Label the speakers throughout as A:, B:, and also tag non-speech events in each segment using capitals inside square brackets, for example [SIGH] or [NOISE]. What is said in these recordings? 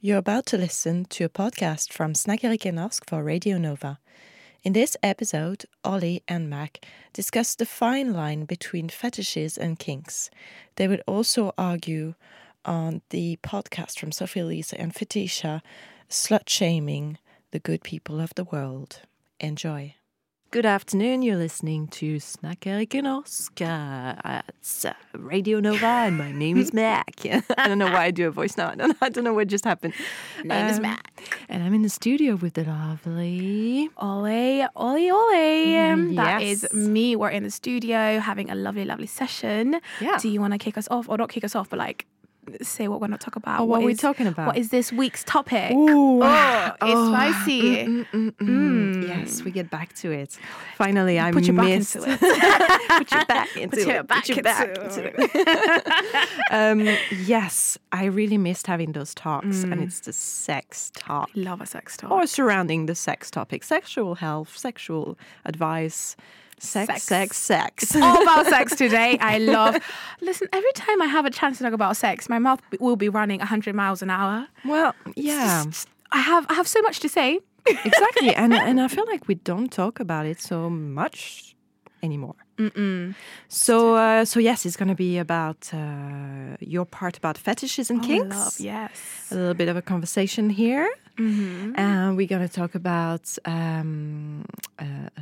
A: You're about to listen to a podcast from Snackerik i Norsk for Radio Nova. In this episode, Ollie and Mac discuss the fine line between fetishes and kinks. They would also argue on the podcast from Sophie Elise and Fetisha, slut shaming the good people of the world. Enjoy. Good afternoon. You're listening to Snackerik i Norsk. Uh, it's uh, Radio Nova, and my name is Mac. [LAUGHS] I don't know why I do a voice now. I don't, I don't know what just happened.
B: Name is
A: Um,
B: Mac.
A: And I'm in the studio with the lovely.
B: Ole, Ole, Ole. That
A: yes.
B: is me. We're in the studio having a lovely, lovely session.
A: Yeah.
B: Do you want to kick us off, or not kick us off, but like say what we're not talking about?
A: Oh, what are we
B: is-
A: talking about?
B: What is this week's topic?
A: Ooh.
B: Oh, it's [LAUGHS] spicy.
A: Mm, mm, mm, mm.
B: Mm.
A: Yes, we get back to it. Finally, I
B: Put your back
A: missed.
B: into it. [LAUGHS] [LAUGHS]
A: Put your back into
B: Put your
A: it.
B: back
A: Put your back
B: into
A: it. um, yes, I really missed having those talks, and
B: Mm.
A: it's the sex talk.
B: Love a sex talk.
A: Or surrounding the sex topic, sexual health, sexual advice, sex,
B: Sex.
A: sex,
B: all about sex [LAUGHS] today. I love. Listen, every time I have a chance to talk about sex, my mouth will be running 100 miles an hour.
A: well, yeah,
B: I have I have so much to say.
A: exactly, and [LAUGHS] and I feel like we don't talk about it so much anymore.
B: Mm-mm.
A: So, uh, so yes, it's going to be about uh, your part about fetishes and
B: Oh,
A: kinks.
B: love, yes.
A: A little bit of a conversation here,
B: Mm-hmm.
A: and we're going to talk about um, uh, uh,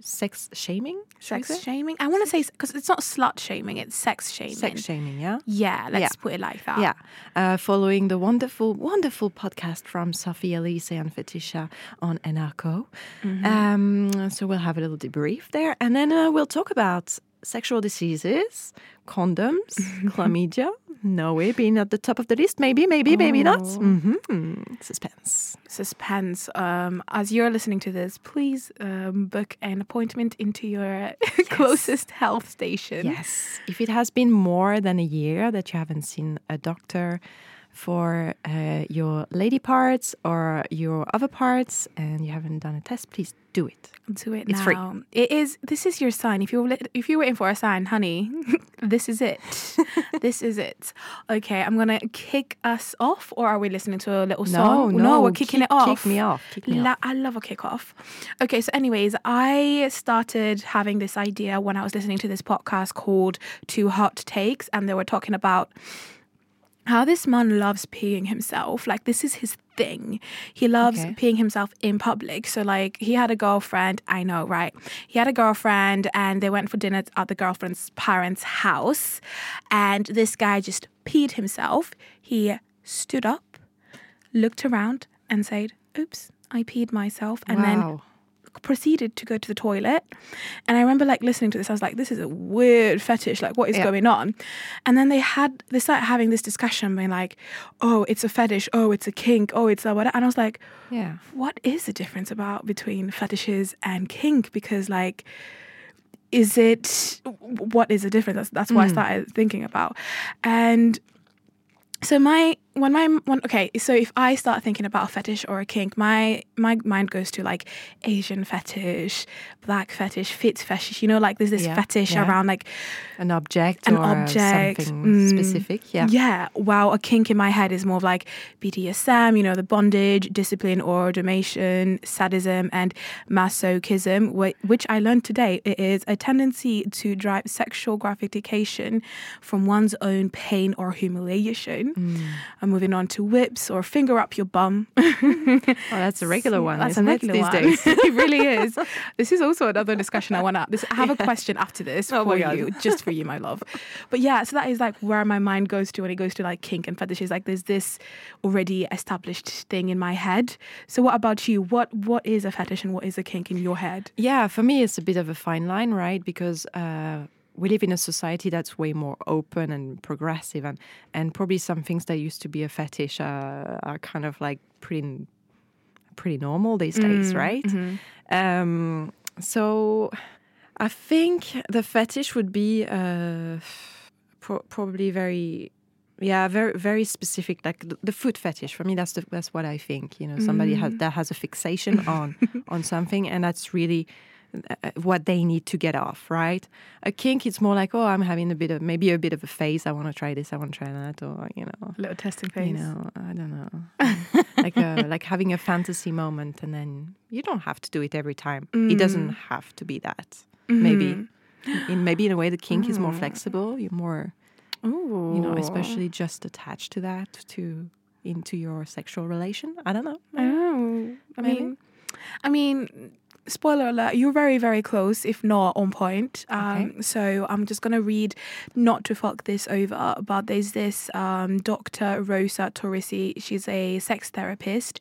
A: sex shaming.
B: Sex shaming. I want to say because it's not slut shaming; it's sex shaming.
A: Sex shaming, yeah.
B: Yeah, let's
A: Yeah.
B: put it like that.
A: Yeah, uh, following the wonderful, wonderful podcast from Sophie Elise and Fetisha on NRK.
B: Mm-hmm.
A: Um, so we'll have a little debrief there, and then uh, we'll talk about sexual diseases, condoms, [LAUGHS] chlamydia, no way being at the top of the list. Maybe, maybe, maybe not.
B: Oh.
A: hmm Suspense.
B: Suspense. Um, as you're listening to this, please um, book an appointment into your [LAUGHS] closest health station.
A: Yes, if it has been more than a year that you haven't seen a doctor for uh, your lady parts or your other parts, and you haven't done a test, please do it.
B: Do it
A: It's
B: now.
A: free.
B: It is. This is your sign. If you're if you're waiting for a sign, honey, [LAUGHS] this is it. [LAUGHS] this is it. Okay, I'm gonna kick us off, or are we listening to a little song? No, no, no we're kicking
A: kick-
B: it off.
A: Kick me off. Kick me
B: La-
A: off.
B: I love a kickoff. Okay, so anyways, I started having this idea when I was listening to this podcast called Two Hot Takes, and they were talking about how this man loves peeing himself. Like this is his thing. He loves
A: Okay.
B: peeing himself in public. So like he had a girlfriend, I know, right? He had a girlfriend and they went for dinner at the girlfriend's parents' house and this guy just peed himself. He stood up, looked around and said, "Oops, I peed myself." And then
A: wow.
B: Proceeded to go to the toilet. And I remember like listening to this, I was like, this is a weird fetish. Like, what is
A: Yeah.
B: going on? And then they had, they started having this discussion being like, oh, it's a fetish. Oh, it's a kink. Oh, it's a what? And I was like,
A: yeah.
B: what is the difference about between fetishes and kink? Because like, is it, what is the difference? That's, that's what I hmm. started thinking about. And so my when my when okay so if I start thinking about a fetish or a kink my my mind goes to like Asian fetish black fetish fit fetish you know like there's this
A: Yeah,
B: fetish
A: yeah.
B: around like
A: An object
B: An
A: or
B: object,
A: something
B: mm,
A: specific. Yeah.
B: yeah wow a kink in my head is more of like BDSM you know the bondage discipline or domation sadism and masochism wh- which I learned today it is a tendency to drive sexual gratification from one's own pain or humiliation
A: Mm.
B: I'm moving on to whips or finger up your bum. [LAUGHS]
A: Oh, that's a regular one.
B: That's a regular
A: these
B: one.
A: days. [LAUGHS]
B: it really is. This is also another discussion I want to. [LAUGHS] This, I have a question after this
A: Oh
B: for you, just for you, my love. But yeah, so that is like where my mind goes to when it goes to like kink and fetishes. Like there's this already established thing in my head. So what about you? What what is a fetish and what is a kink in your head?
A: Yeah, for me, it's a bit of a fine line, right? Because uh, we live in a society that's way more open and progressive, and and probably some things that used to be a fetish uh, are kind of like pretty pretty normal these days, right? Um, so I think the fetish would be uh, pro- probably very. Yeah, very very specific. Like the, foot fetish for me, that's the, that's what I think. You know, somebody has, that has a fixation on on something, and that's really what they need to get off, right? A kink, it's more like, oh, I'm having a bit of maybe a bit of a phase. I want to try this. I want to try that, or you know,
B: A little testing phase.
A: you know, I don't know. [LAUGHS] like like having a fantasy moment, and then you don't have to do it every time. It doesn't
B: Mm.
A: have to be that. Maybe,
B: Mm-hmm.
A: in maybe in a way, the kink is
B: Mm.
A: more flexible. You're more,
B: Ooh.
A: you know, especially just attached to that to into your sexual relation. I don't know.
B: Oh, I mean, I mean, spoiler alert, you're very, very close, if not on point. Um, So I'm just going to read, not to fuck this over, but there's this um, Dr. Rosara Torrisi. She's a sex therapist,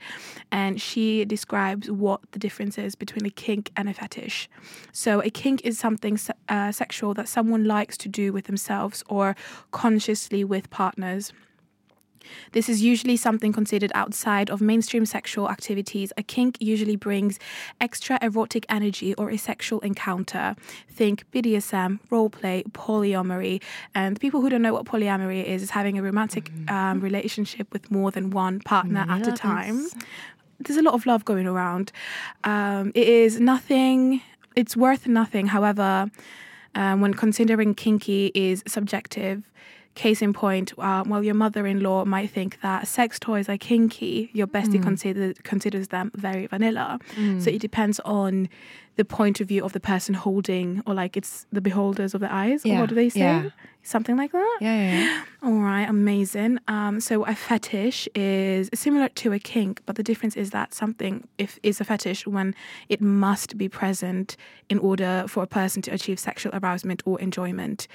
B: and she describes what the difference is between a kink and a fetish. So a kink is something uh, sexual that someone likes to do with themselves or consciously with partners. This is usually something considered outside of mainstream sexual activities. A kink usually brings extra erotic energy or a sexual encounter. Think BDSM, roleplay, polyamory. And people who don't know what polyamory is, is having a romantic um, relationship with more than one partner at a time. There's a lot of love going around. Um, it is nothing, it's worth nothing. However, um, when considering kinky is subjective. Case in point, uh, while your mother-in-law might think that sex toys are kinky, your bestie consider, considers them very vanilla. So it depends on the point of view of the person holding, or like it's the beholders of the eyes. Or what do they say?
A: yeah.
B: Something like that.
A: Yeah, yeah, yeah.
B: All right, amazing. Um, so a fetish is similar to a kink, but the difference is that something if is a fetish when it must be present in order for a person to achieve sexual arousement or enjoyment.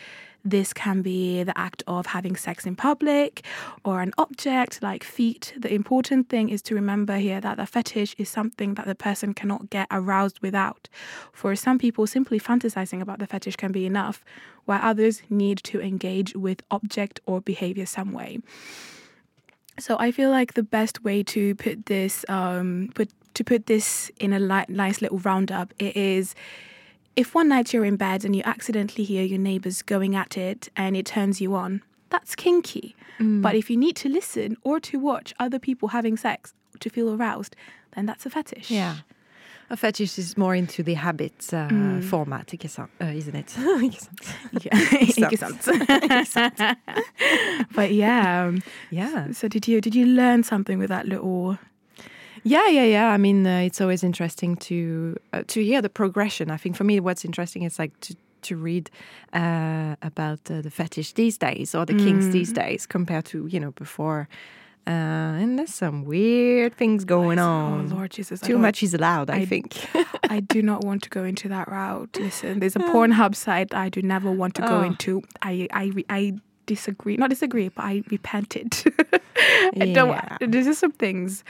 B: This can be the act of having sex in public or an object like feet. The important thing is to remember here that the fetish is something that the person cannot get aroused without. For some people, simply fantasizing about the fetish can be enough, while others need to engage with object or behavior some way. So I feel like the best way to put this, um, put to put this in a li- nice little roundup, it is if one night you're in bed and you accidentally hear your neighbors going at it and it turns you on, that's kinky. But if you need to listen or to watch other people having sex to feel aroused, then that's a fetish.
A: Yeah. A fetish is more into the habit uh,
B: Mm.
A: format, ikke sant? Uh, isn't it? [LAUGHS] Ikke sant?
B: Yeah. [LAUGHS] Ikke sant? [LAUGHS] but yeah. um,
A: yeah.
B: So did you did you learn something with that little?
A: Yeah, yeah, yeah. I mean, uh, it's always interesting to uh, to hear the progression. I think for me, what's interesting is like to to read uh, about uh, the fetish these days or the kinks these days compared to you know before. Uh, and there's some weird things going on.
B: Oh Lord Jesus!
A: Too much is allowed, I,
B: I-
A: think. [LAUGHS]
B: I do not want to go into that route. Listen, there's a [LAUGHS] Pornhub site I do never want to go
A: Oh.
B: into. I I I disagree. Not disagree, but I repented. [LAUGHS] I don't. There's just some things,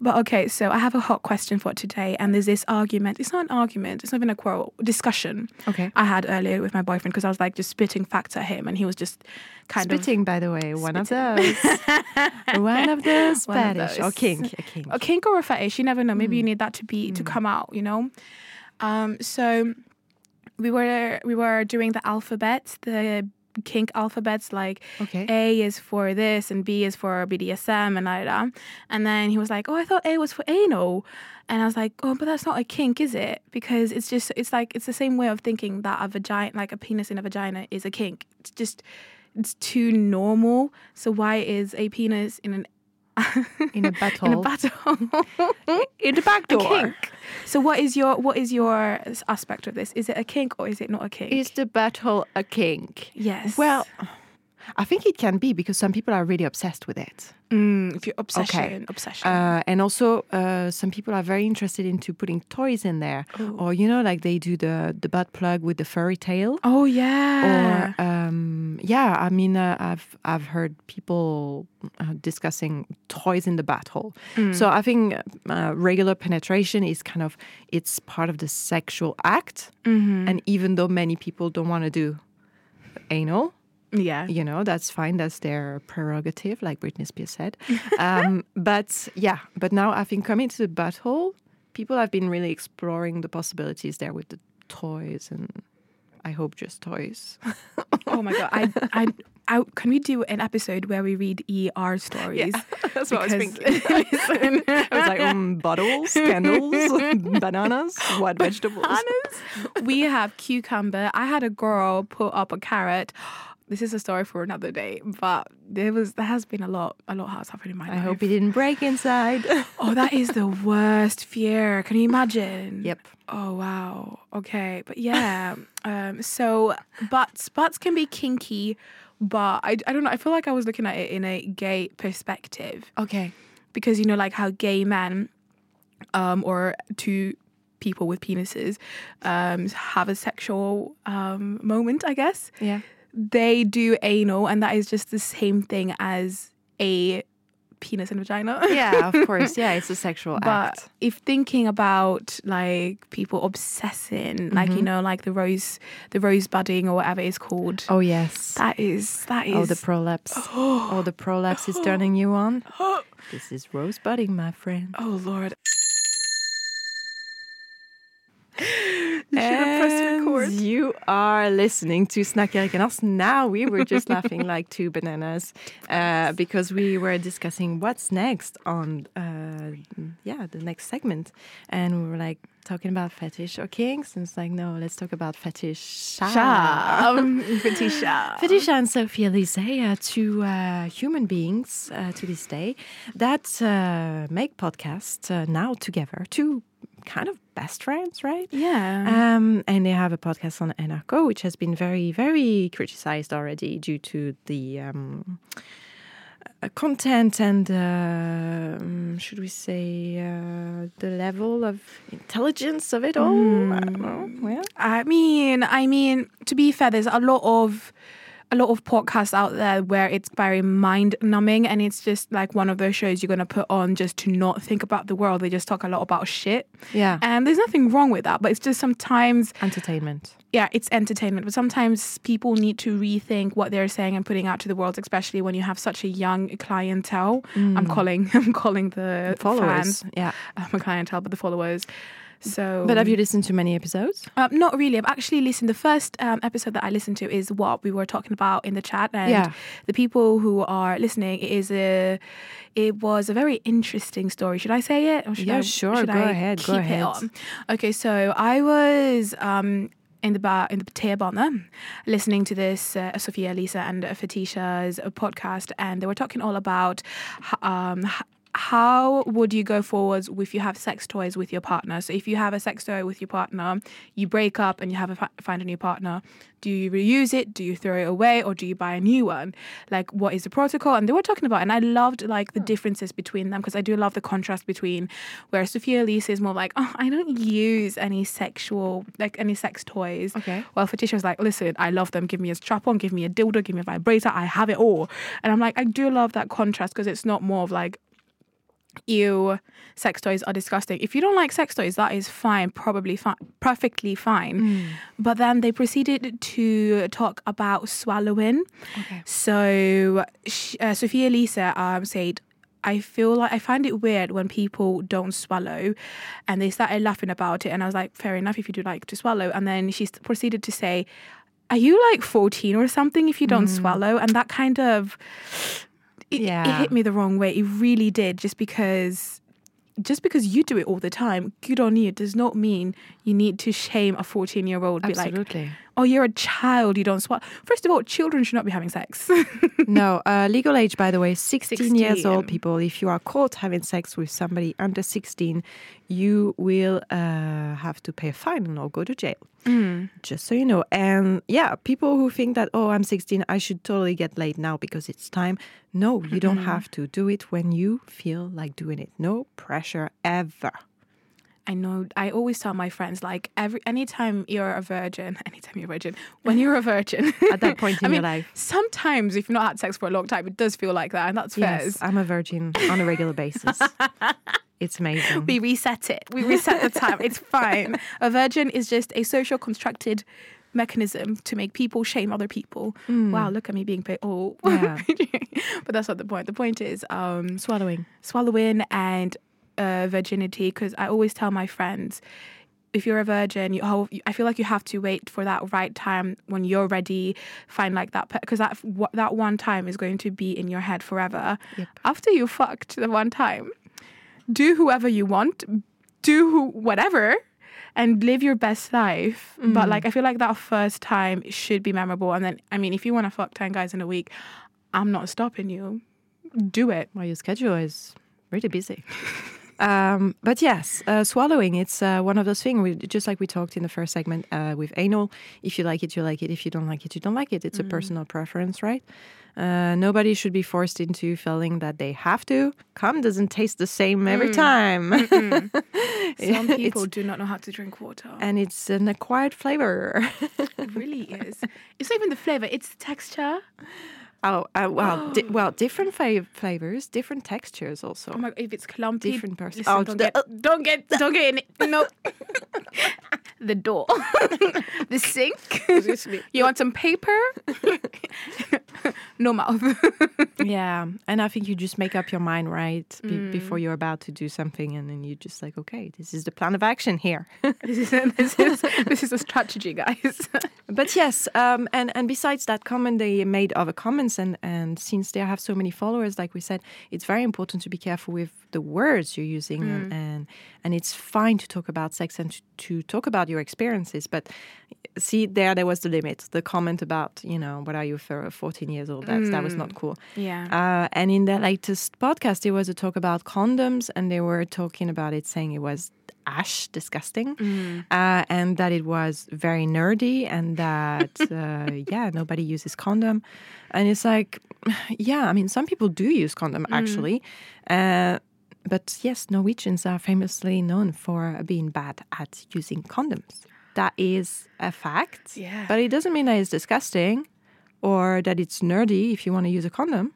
B: but okay. So I have a hot question for today, and there's this argument. It's not an argument. It's not even a quarrel. Discussion
A: okay.
B: I had earlier with my boyfriend because I was like just spitting facts at him, and he was just kind of
A: Spitting, by the way, one of those. [LAUGHS] one of those
B: One of
A: fetish or
B: those.
A: kink. A kink.
B: a kink or a fetish. You never know. Maybe you need that to be to come out. You know. Um. So we were we were doing the alphabet, the kink alphabets, like
A: Okay.
B: A is for this and B is for BDSM and da, da, da. And then he was like, "Oh, I thought A was for anal," and I was like, "Oh, but that's not a kink, is it? Because it's just it's like it's the same way of thinking that a vagina, like a penis in a vagina, is a kink. It's just it's too normal. So why is a penis in an [LAUGHS]
A: In a battle.
B: in a battle [LAUGHS]
A: in the back door.
B: a kink? So what is your what is your aspect of this? Is it a kink or is it not a kink?
A: Is the battle a kink?
B: yes.
A: Well, I think it can be because some people are really obsessed with it.
B: mm, if you're obsession, obsession.
A: Uh, and also, uh, some people are very interested into putting toys in there. Or, you know, like they do the, the butt plug with the furry tail.
B: oh yeah.
A: Or, um, yeah, I mean, uh, I've, I've heard people uh, discussing toys in the battle. So I think uh, regular penetration is kind of, it's part of the sexual act. And even though many people don't want to do anal,
B: yeah.
A: you know that's fine that's their prerogative like britney spears said um, [LAUGHS] but yeah but now i think coming to the butthole people have been really exploring the possibilities there with the toys and i hope just toys
B: Oh my god! I, [LAUGHS] I, I, can we do an episode where we read ER stories?
A: Yeah, [LAUGHS] that's
B: Because-
A: listen, i was thinking. I was like um, bottles candles bananas what vegetables Bananas?
B: we have cucumber. I had a girl put up a carrot. This is a story for another day. But there was there has been a lot a lot has happened in my
A: I
B: life.
A: I hope it didn't break inside. [LAUGHS]
B: Oh, that is the worst fear. Can you imagine?
A: yep.
B: Oh wow. Okay, but yeah. um. So butts butts can be kinky, but I I don't know. I feel like I was looking at it in a gay perspective
A: Okay.
B: because you know like how gay men, um, or two people with penises, um, have a sexual um moment. I guess
A: Yeah.
B: They do anal, and that is just the same thing as a penis and vagina.
A: Yeah, of [LAUGHS] course. Yeah, it's a sexual
B: But
A: act.
B: if thinking about like people obsessing, like you mm-hmm. know, like the rose, the rose budding or whatever it's called,
A: Oh yes.
B: that is that is
A: Oh, the prolapse. [GASPS] oh, the prolapse is turning you on. This is rose budding, my friend. [GASPS]
B: oh lord. [LAUGHS] You should have pressed record.
A: And you are listening to Snack Erik and us. Now we were just [LAUGHS] laughing like two bananas uh, because we were discussing what's next on, uh, yeah, the next segment, and we were like talking about fetish or kinks, and it's like, no, let's talk about fetish.
B: Sha. Um, Fetisha.
A: Fetisha and Sophie Elise are two uh, human beings uh, to this day that uh, make podcasts uh, now together. Two kind of best friends, right?
B: Yeah.
A: Um, and they have a podcast on NRK, which has been very, very criticized already due to the um, uh, content and, uh, um, should we say, uh, the level of intelligence of it all. I don't know. Well,
B: I mean, I mean, to be fair, there's a lot of a lot of podcasts out there where it's very mind numbing and it's just like one of those shows you're gonna put on just to not think about the world. They just talk a lot about shit.
A: yeah.
B: And there's nothing wrong with that, but it's just sometimes
A: Entertainment.
B: yeah, it's entertainment, but sometimes people need to rethink what they're saying and putting out to the world, especially when you have such a young clientele. I'm mm. calling [LAUGHS] I'm calling the
A: Followers.
B: fans
A: Yeah.
B: a clientele, but the followers. So
A: But have you listened to many episodes?
B: um, not really. I've actually listened. The first um, episode that I listened to is what we were talking about in the chat, and
A: Yeah.
B: the people who are listening. It is a. It was a very interesting story. Should I say it? Or should
A: Yeah,
B: I,
A: sure. Go
B: I
A: ahead, go ahead.
B: It on? Okay, so I was. Um, in the bar in the Teabana, listening to this uh, Sophia, Lisa, and uh, Fetisha's uh, podcast, and they were talking all about um, how would you go forwards if you have sex toys with your partner? So if you have a sex toy with your partner, you break up and you have a fi- find a new partner. Do you reuse it? Do you throw it away, or do you buy a new one? Like, what is the protocol? And they were talking about, and I loved like the hmm. differences between them because I do love the contrast between where Sophia Elise is more like, oh, I don't use any sexual like any sex toys.
A: Okay.
B: Well, Fetisha was like, listen, I love them. Give me a strap on, give me a dildo, give me a vibrator. I have it all. And I'm like, I do love that contrast because it's not more of like, ew, sex toys are disgusting. If you don't like sex toys, that is fine, probably fine, perfectly fine. But then they proceeded to talk about swallowing.
A: Okay.
B: So uh, Sophie Elise um, said, I feel like I find it weird when people don't swallow, and they started laughing about it. And I was like, fair enough if you do like to swallow. And then she proceeded to say, Are you like 14 or something if you don't swallow? And that kind of it, it hit me the wrong way. It really did, just because just because you do it all the time, good on you, does not mean you need to shame a 14 year old. Be like,
A: Absolutely.
B: Oh, you're a child, you don't swallow. First of all, children should not be having sex. [LAUGHS]
A: no, uh, legal age, by the way, 16, years old, people. If you are caught having sex with somebody under 16, you will uh, have to pay a fine or go to jail. Just so you know. And yeah, people who think that, oh, I'm 16, I should totally get laid now because it's time. No, you don't have to. Do it when you feel like doing it. No pressure ever.
B: I know. I always tell my friends like every anytime you're a virgin, [LAUGHS] anytime you're a virgin, when you're a virgin
A: At that point [LAUGHS]
B: I
A: in
B: mean,
A: your life.
B: Sometimes, if you've not had sex for a long time, it does feel like that, and that's fair.
A: Yes, I'm a virgin on a regular basis. [LAUGHS] it's amazing.
B: We reset it. We reset the time. It's fine. A virgin is just a social constructed mechanism to make people shame other people. Wow, look at me being paid. Oh,
A: Yeah.
B: but that's not the point. The point is um,
A: Swallowing.
B: swallowing and uh, virginity. Because I always tell my friends, if you're a virgin, you, ho- I feel like you have to wait for that right time when you're ready. Find like that because that that one time is going to be in your head forever.
A: Yep.
B: After you fucked the one time, do whoever you want, do who, whatever, and live your best life.
A: Mm.
B: But like, I feel like that first time should be memorable. And then, I mean, if you want to fuck 10 guys in a week, I'm not stopping you. Do it.
A: Well, your schedule is really busy. [LAUGHS] um, but yes, uh, swallowing, it's uh, one of those things, we, just like we talked in the first segment uh, with anal. If you like it, you like it. If you don't like it, you don't like it. It's a personal preference, right? Uh, nobody should be forced into feeling that they have to. Cum doesn't taste the same every time. [LAUGHS]
B: Some people do not know how to drink water.
A: and it's an acquired flavor. [LAUGHS]
B: it really is. It's not even the flavor, it's the texture.
A: Oh, uh, well, di- [GASPS] well, different flavors, different textures also.
B: Oh my if it's clumpy.
A: Different person. Oh,
B: don't,
A: the-
B: get, don't get don't get in it. [LAUGHS] No. [LAUGHS] the door. [LAUGHS] the sink. you want some paper? no mouth. [LAUGHS]
A: yeah, and I think you just make up your mind right be- before you're about to do something, and then you just like, okay, this is the plan of action here. [LAUGHS]
B: this is this is this is a strategy, guys.
A: but yes, um, and and besides that comment, they made other comments, and and since they have so many followers, like we said, it's very important to be careful with the words you're using, and, and and it's fine to talk about sex and to, to talk about your experiences, but see there there was the limit the comment about you know what are you for 14 years old? That that was not cool.
B: Yeah.
A: uh, and in the latest podcast there was a talk about condoms and they were talking about it saying it was ash disgusting uh, and that it was very nerdy and that [LAUGHS] uh, yeah nobody uses condom. And it's like [SIGHS] yeah i mean some people do use condom actually uh, but yes norwegians are famously known for being bad at using condoms. That is a fact.
B: Yeah.
A: but it doesn't mean that it's disgusting or that it's nerdy if you want to use a condom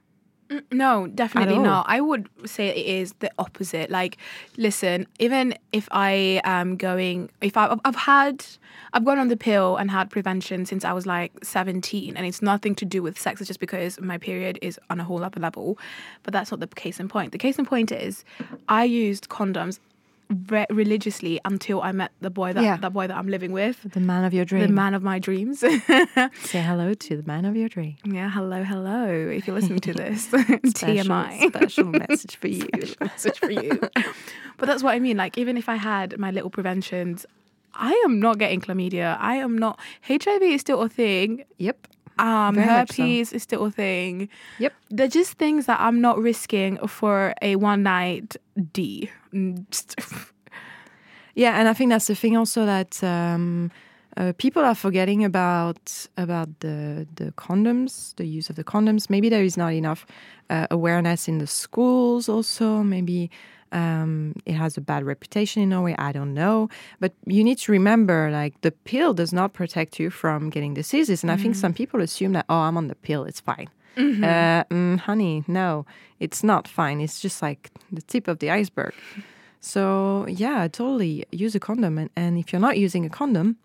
A: Mm,
B: no, definitely not. I would say it is the opposite. Like, listen, even if I am going, if I, I've had, I've gone on the pill and had prevention since I was like 17, and it's nothing to do with sex. It's just because my period is on a whole other level. But that's not the case in point. The case in point is, I used condoms re- religiously until I met the boy that
A: Yeah.
B: the boy that I'm living with,
A: the man of your dream
B: the man of my dreams. [LAUGHS]
A: say hello to the man of your dream
B: yeah, hello, hello. If you're listening to this, [LAUGHS] [LAUGHS] TMI.
A: special message for you
B: message for you. but that's what I mean. Like, even if I had my little preventions, I am not getting chlamydia. I am not. HIV is still a thing.
A: yep
B: Um,
A: Very much so.
B: herpes is still a thing.
A: Yep.
B: They're just things that I'm not risking for a one night D. [LAUGHS]
A: Yeah, and I think that's the thing also that um, uh, people are forgetting about about the the condoms, the use of the condoms. Maybe there is not enough uh, awareness in the schools. Also, maybe um, it has a bad reputation in Norway. I don't know, but you need to remember, like the pill does not protect you from getting diseases. And I think some people assume that oh, I'm on the pill, it's fine. Uh, mm, honey, no, it's not fine. It's just like the tip of the iceberg. So yeah, totally use a condom, and, and if you're not using a condom,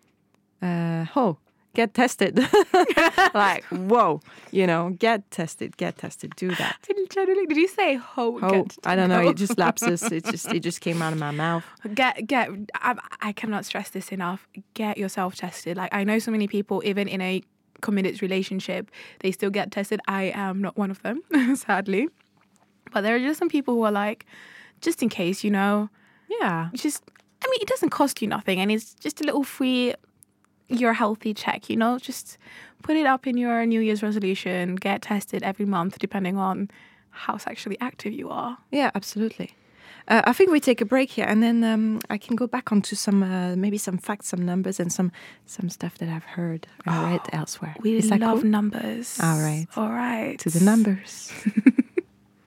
A: uh, oh, get tested. [LAUGHS] like whoa, you know, get tested, get tested, do that.
B: Did you say ho? Get-
A: I don't know. It just lapses. It just it just came out of my [LAUGHS] mouth.
B: get get I, I cannot stress this enough get yourself tested like i know so many people even in a committed relationship they still get tested i am not one of them [LAUGHS] sadly but there are just some people who are like just in case you know
A: Yeah,
B: just i mean it doesn't cost you nothing and it's just a little free your healthy check you know just put it up in your new year's resolution get tested every month depending on how sexually active you are
A: yeah, absolutely. Uh, I think we take a break here, and then um, I can go back onto some uh, maybe some facts, some numbers, and some some stuff that I've heard and read [GASPS] elsewhere.
B: we
A: Is
B: love
A: cool?
B: numbers
A: All right.
B: all right
A: to the numbers. [LAUGHS]